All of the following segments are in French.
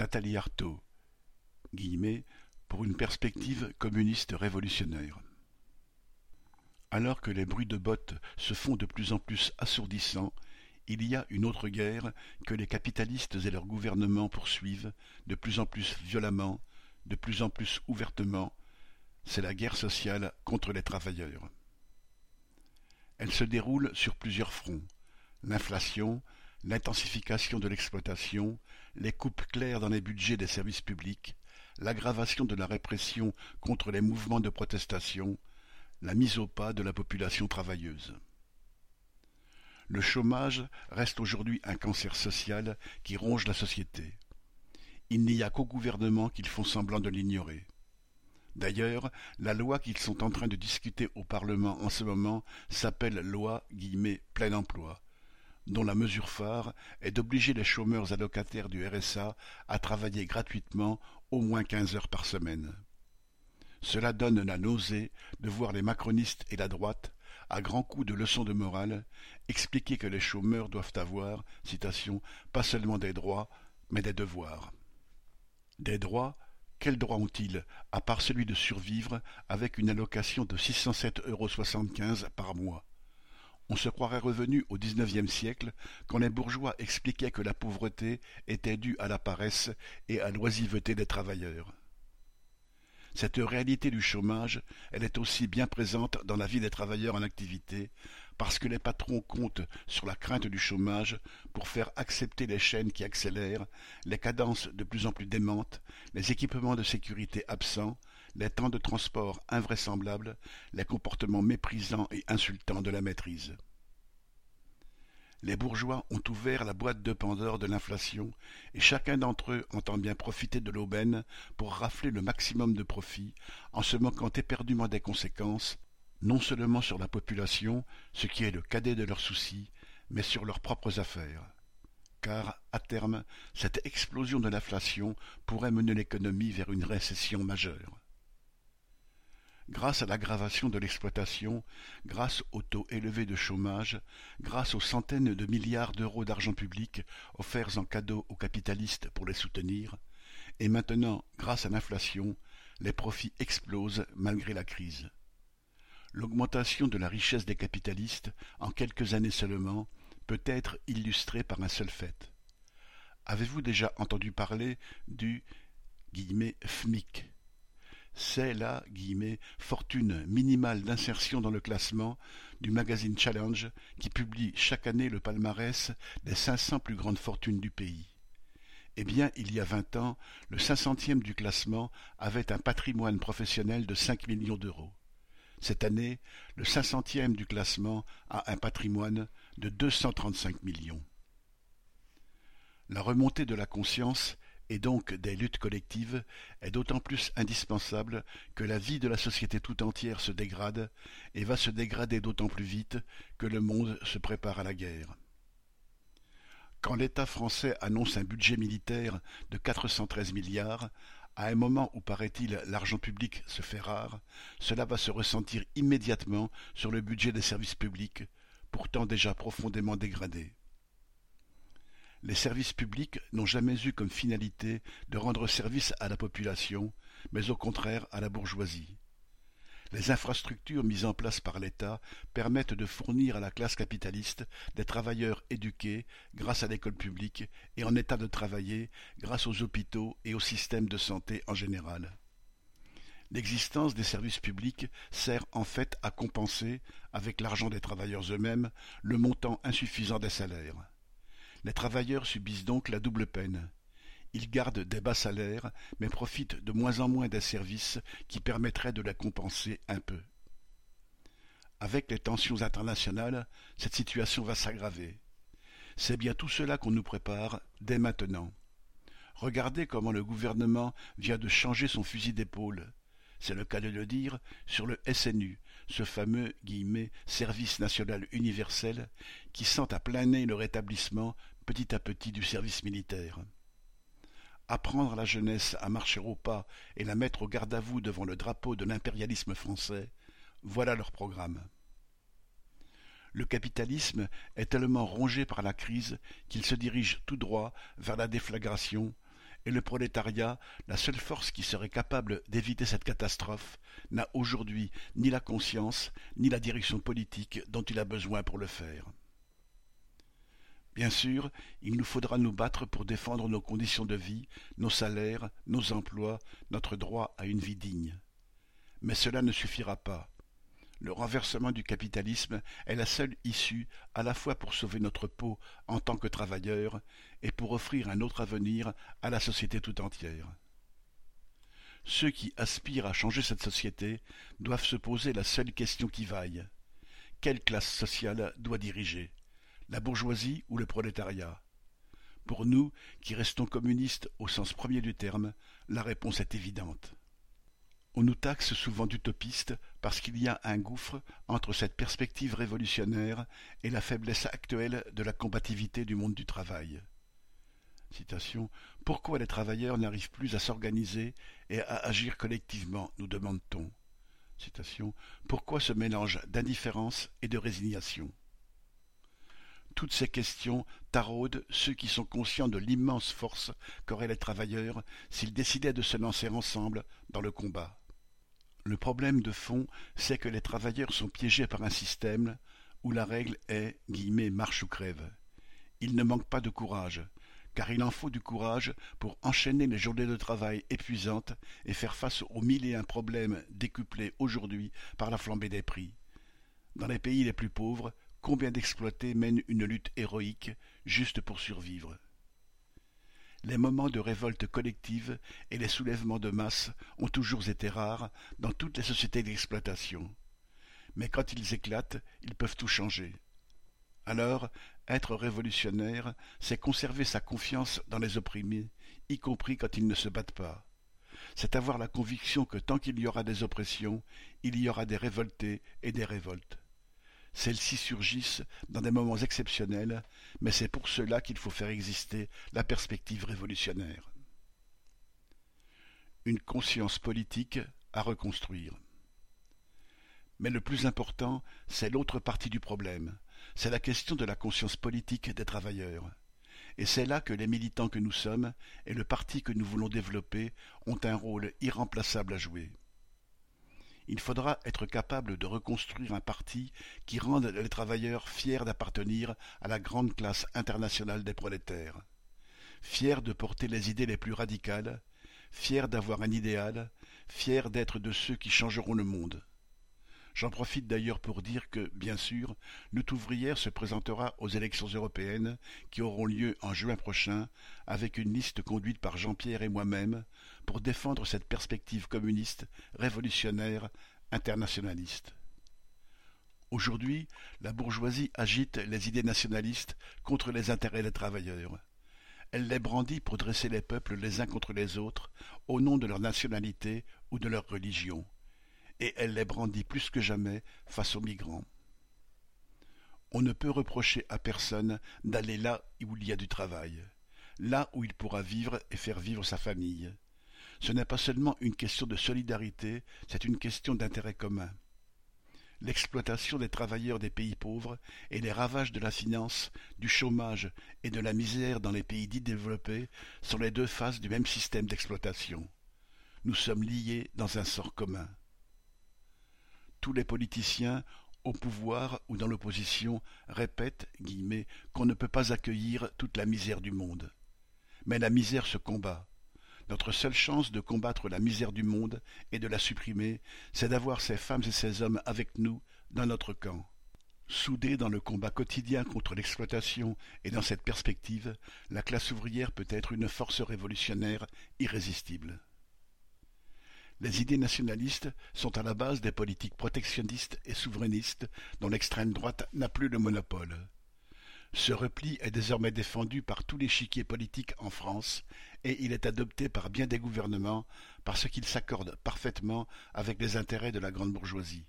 Nathalie Arthaud pour une perspective communiste révolutionnaire. Alors que les bruits de bottes se font de plus en plus assourdissants, il y a une autre guerre que les capitalistes et leurs gouvernements poursuivent de plus en plus violemment, de plus en plus ouvertement, c'est la guerre sociale contre les travailleurs. Elle se déroule sur plusieurs fronts. L'inflation, l'intensification de l'exploitation, les coupes claires dans les budgets des services publics, l'aggravation de la répression contre les mouvements de protestation, la mise au pas de la population travailleuse. Le chômage reste aujourd'hui un cancer social qui ronge la société. Il n'y a qu'au gouvernement qu'ils font semblant de l'ignorer. D'ailleurs, la loi qu'ils sont en train de discuter au Parlement en ce moment s'appelle loi plein emploi, dont la mesure phare est d'obliger les chômeurs allocataires du RSA à travailler gratuitement au moins quinze heures par semaine. Cela donne la nausée de voir les macronistes et la droite, à grands coups de leçons de morale, expliquer que les chômeurs doivent avoir, citation, pas seulement des droits, mais des devoirs. Des droits, quels droits ont-ils, à part celui de survivre avec une allocation de six cent sept euros soixante-quinze par mois? On se croirait revenu au dix-neuvième siècle, quand les bourgeois expliquaient que la pauvreté était due à la paresse et à l'oisiveté des travailleurs. Cette réalité du chômage, elle est aussi bien présente dans la vie des travailleurs en activité, parce que les patrons comptent sur la crainte du chômage pour faire accepter les chaînes qui accélèrent, les cadences de plus en plus démentes, les équipements de sécurité absents, les temps de transport invraisemblables, les comportements méprisants et insultants de la maîtrise. Les bourgeois ont ouvert la boîte de Pandore de l'inflation, et chacun d'entre eux entend bien profiter de l'aubaine pour rafler le maximum de profit, en se moquant éperdument des conséquences, non seulement sur la population, ce qui est le cadet de leurs soucis, mais sur leurs propres affaires. Car, à terme, cette explosion de l'inflation pourrait mener l'économie vers une récession majeure. Grâce à l'aggravation de l'exploitation, grâce au taux élevé de chômage, grâce aux centaines de milliards d'euros d'argent public offerts en cadeau aux capitalistes pour les soutenir, et maintenant grâce à l'inflation, les profits explosent malgré la crise. L'augmentation de la richesse des capitalistes, en quelques années seulement, peut être illustrée par un seul fait. Avez-vous déjà entendu parler du FMIC c'est la fortune minimale d'insertion dans le classement du magazine Challenge qui publie chaque année le palmarès des 500 plus grandes fortunes du pays. Eh bien, il y a vingt ans, le cinq centième du classement avait un patrimoine professionnel de cinq millions d'euros. Cette année, le cinq centième du classement a un patrimoine de deux cent trente-cinq millions. La remontée de la conscience et donc des luttes collectives, est d'autant plus indispensable que la vie de la société tout entière se dégrade, et va se dégrader d'autant plus vite que le monde se prépare à la guerre. Quand l'État français annonce un budget militaire de 413 milliards, à un moment où paraît-il l'argent public se fait rare, cela va se ressentir immédiatement sur le budget des services publics, pourtant déjà profondément dégradés. Les services publics n'ont jamais eu comme finalité de rendre service à la population, mais au contraire à la bourgeoisie. Les infrastructures mises en place par l'État permettent de fournir à la classe capitaliste des travailleurs éduqués grâce à l'école publique et en état de travailler grâce aux hôpitaux et au système de santé en général. L'existence des services publics sert en fait à compenser, avec l'argent des travailleurs eux-mêmes, le montant insuffisant des salaires. Les travailleurs subissent donc la double peine. Ils gardent des bas salaires, mais profitent de moins en moins des services qui permettraient de la compenser un peu. Avec les tensions internationales, cette situation va s'aggraver. C'est bien tout cela qu'on nous prépare dès maintenant. Regardez comment le gouvernement vient de changer son fusil d'épaule. C'est le cas de le dire sur le SNU, ce fameux service national universel qui sent à plein nez le rétablissement petit à petit du service militaire. Apprendre la jeunesse à marcher au pas et la mettre au garde à vous devant le drapeau de l'impérialisme français, voilà leur programme. Le capitalisme est tellement rongé par la crise qu'il se dirige tout droit vers la déflagration, et le prolétariat, la seule force qui serait capable d'éviter cette catastrophe, n'a aujourd'hui ni la conscience, ni la direction politique dont il a besoin pour le faire. Bien sûr, il nous faudra nous battre pour défendre nos conditions de vie, nos salaires, nos emplois, notre droit à une vie digne. Mais cela ne suffira pas. Le renversement du capitalisme est la seule issue à la fois pour sauver notre peau en tant que travailleurs et pour offrir un autre avenir à la société tout entière. Ceux qui aspirent à changer cette société doivent se poser la seule question qui vaille. Quelle classe sociale doit diriger? La bourgeoisie ou le prolétariat Pour nous, qui restons communistes au sens premier du terme, la réponse est évidente. On nous taxe souvent d'utopistes parce qu'il y a un gouffre entre cette perspective révolutionnaire et la faiblesse actuelle de la combativité du monde du travail. Pourquoi les travailleurs n'arrivent plus à s'organiser et à agir collectivement? nous demande-t-on. Pourquoi ce mélange d'indifférence et de résignation? Toutes ces questions taraudent ceux qui sont conscients de l'immense force qu'auraient les travailleurs s'ils décidaient de se lancer ensemble dans le combat. Le problème de fond, c'est que les travailleurs sont piégés par un système où la règle est marche ou crève. Il ne manque pas de courage, car il en faut du courage pour enchaîner les journées de travail épuisantes et faire face aux mille et un problèmes décuplés aujourd'hui par la flambée des prix. Dans les pays les plus pauvres, combien d'exploités mènent une lutte héroïque juste pour survivre? Les moments de révolte collective et les soulèvements de masse ont toujours été rares dans toutes les sociétés d'exploitation. Mais quand ils éclatent, ils peuvent tout changer. Alors, être révolutionnaire, c'est conserver sa confiance dans les opprimés, y compris quand ils ne se battent pas. C'est avoir la conviction que tant qu'il y aura des oppressions, il y aura des révoltés et des révoltes. Celles-ci surgissent dans des moments exceptionnels, mais c'est pour cela qu'il faut faire exister la perspective révolutionnaire. Une conscience politique à reconstruire. Mais le plus important, c'est l'autre partie du problème, c'est la question de la conscience politique des travailleurs. Et c'est là que les militants que nous sommes et le parti que nous voulons développer ont un rôle irremplaçable à jouer il faudra être capable de reconstruire un parti qui rende les travailleurs fiers d'appartenir à la grande classe internationale des prolétaires, fiers de porter les idées les plus radicales, fiers d'avoir un idéal, fiers d'être de ceux qui changeront le monde. J'en profite d'ailleurs pour dire que, bien sûr, Lutte ouvrière se présentera aux élections européennes qui auront lieu en juin prochain, avec une liste conduite par Jean-Pierre et moi-même, pour défendre cette perspective communiste, révolutionnaire, internationaliste. Aujourd'hui, la bourgeoisie agite les idées nationalistes contre les intérêts des travailleurs. Elle les brandit pour dresser les peuples les uns contre les autres, au nom de leur nationalité ou de leur religion et elle les brandit plus que jamais face aux migrants. On ne peut reprocher à personne d'aller là où il y a du travail, là où il pourra vivre et faire vivre sa famille. Ce n'est pas seulement une question de solidarité, c'est une question d'intérêt commun. L'exploitation des travailleurs des pays pauvres et les ravages de la finance, du chômage et de la misère dans les pays dits développés sont les deux faces du même système d'exploitation. Nous sommes liés dans un sort commun tous les politiciens, au pouvoir ou dans l'opposition, répètent qu'on ne peut pas accueillir toute la misère du monde. Mais la misère se combat. Notre seule chance de combattre la misère du monde et de la supprimer, c'est d'avoir ces femmes et ces hommes avec nous dans notre camp. Soudés dans le combat quotidien contre l'exploitation et dans cette perspective, la classe ouvrière peut être une force révolutionnaire irrésistible. Les idées nationalistes sont à la base des politiques protectionnistes et souverainistes dont l'extrême droite n'a plus le monopole. Ce repli est désormais défendu par tous les chiquiers politiques en France et il est adopté par bien des gouvernements parce qu'il s'accorde parfaitement avec les intérêts de la grande bourgeoisie.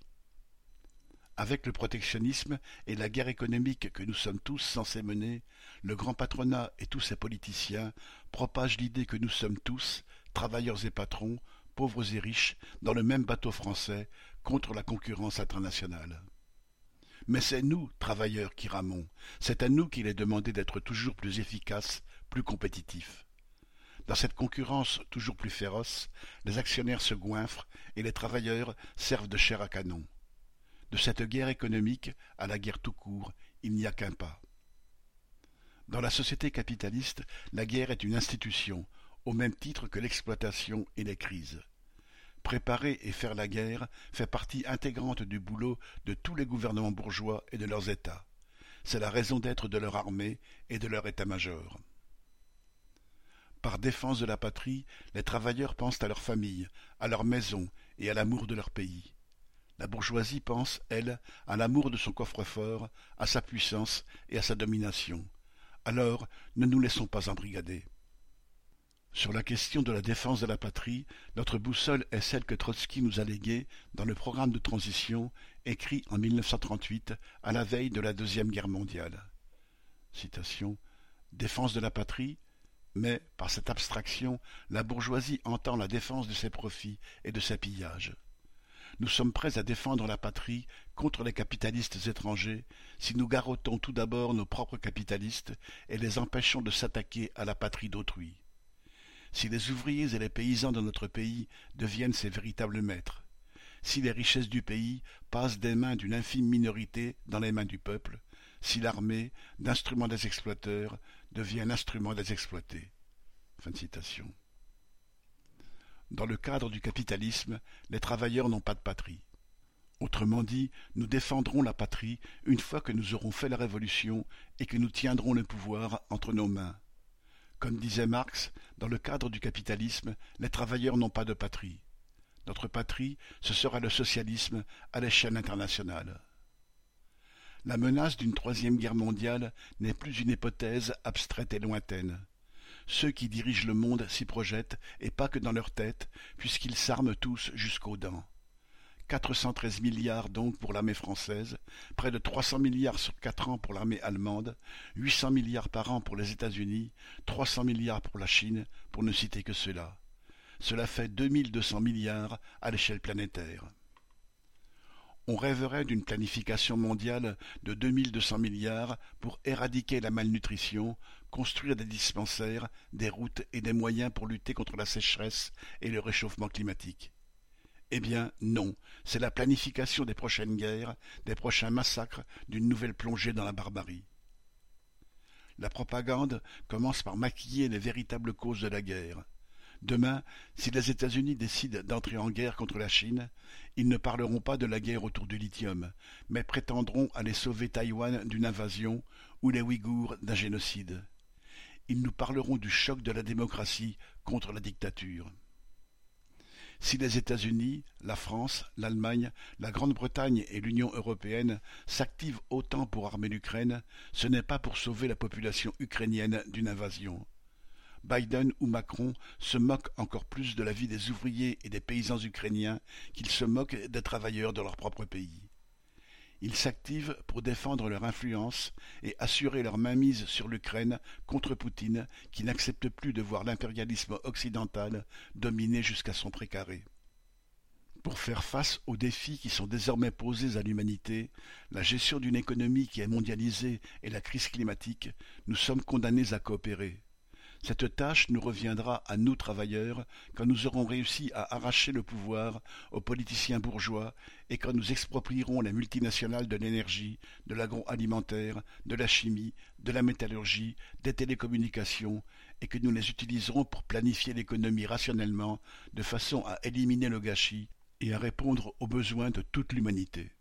Avec le protectionnisme et la guerre économique que nous sommes tous censés mener, le grand patronat et tous ses politiciens propagent l'idée que nous sommes tous, travailleurs et patrons, pauvres et riches, dans le même bateau français, contre la concurrence internationale. Mais c'est nous, travailleurs, qui ramons, c'est à nous qu'il est demandé d'être toujours plus efficaces, plus compétitifs. Dans cette concurrence toujours plus féroce, les actionnaires se goinfrent et les travailleurs servent de chair à canon. De cette guerre économique à la guerre tout court, il n'y a qu'un pas. Dans la société capitaliste, la guerre est une institution, au même titre que l'exploitation et les crises. Préparer et faire la guerre fait partie intégrante du boulot de tous les gouvernements bourgeois et de leurs États. C'est la raison d'être de leur armée et de leur état-major. Par défense de la patrie, les travailleurs pensent à leur famille, à leur maison et à l'amour de leur pays. La bourgeoisie pense, elle, à l'amour de son coffre-fort, à sa puissance et à sa domination. Alors, ne nous laissons pas embrigader. Sur la question de la défense de la patrie, notre boussole est celle que Trotsky nous a léguée dans le programme de transition écrit en 1938 à la veille de la Deuxième Guerre mondiale. Citation Défense de la patrie, mais, par cette abstraction, la bourgeoisie entend la défense de ses profits et de ses pillages. Nous sommes prêts à défendre la patrie contre les capitalistes étrangers si nous garrottons tout d'abord nos propres capitalistes et les empêchons de s'attaquer à la patrie d'autrui si les ouvriers et les paysans de notre pays deviennent ses véritables maîtres, si les richesses du pays passent des mains d'une infime minorité dans les mains du peuple, si l'armée, d'instrument des exploiteurs, devient l'instrument des exploités. Dans le cadre du capitalisme, les travailleurs n'ont pas de patrie. Autrement dit, nous défendrons la patrie une fois que nous aurons fait la révolution et que nous tiendrons le pouvoir entre nos mains. Comme disait Marx, dans le cadre du capitalisme, les travailleurs n'ont pas de patrie. Notre patrie, ce sera le socialisme à l'échelle internationale. La menace d'une troisième guerre mondiale n'est plus une hypothèse abstraite et lointaine. Ceux qui dirigent le monde s'y projettent, et pas que dans leur tête, puisqu'ils s'arment tous jusqu'aux dents. 413 milliards donc pour l'armée française, près de 300 milliards sur quatre ans pour l'armée allemande, 800 milliards par an pour les États-Unis, 300 milliards pour la Chine, pour ne citer que cela. Cela fait 2200 milliards à l'échelle planétaire. On rêverait d'une planification mondiale de 2200 milliards pour éradiquer la malnutrition, construire des dispensaires, des routes et des moyens pour lutter contre la sécheresse et le réchauffement climatique. Eh bien, non, c'est la planification des prochaines guerres, des prochains massacres, d'une nouvelle plongée dans la barbarie. La propagande commence par maquiller les véritables causes de la guerre. Demain, si les États-Unis décident d'entrer en guerre contre la Chine, ils ne parleront pas de la guerre autour du lithium, mais prétendront aller sauver Taïwan d'une invasion ou les Ouïghours d'un génocide. Ils nous parleront du choc de la démocratie contre la dictature. Si les États-Unis, la France, l'Allemagne, la Grande-Bretagne et l'Union européenne s'activent autant pour armer l'Ukraine, ce n'est pas pour sauver la population ukrainienne d'une invasion. Biden ou Macron se moquent encore plus de la vie des ouvriers et des paysans ukrainiens qu'ils se moquent des travailleurs de leur propre pays. Ils s'activent pour défendre leur influence et assurer leur mainmise sur l'Ukraine contre Poutine qui n'accepte plus de voir l'impérialisme occidental dominer jusqu'à son précaré. Pour faire face aux défis qui sont désormais posés à l'humanité, la gestion d'une économie qui est mondialisée et la crise climatique, nous sommes condamnés à coopérer. Cette tâche nous reviendra à nous travailleurs quand nous aurons réussi à arracher le pouvoir aux politiciens bourgeois et quand nous exproprierons les multinationales de l'énergie, de l'agroalimentaire, de la chimie, de la métallurgie, des télécommunications et que nous les utiliserons pour planifier l'économie rationnellement de façon à éliminer le gâchis et à répondre aux besoins de toute l'humanité.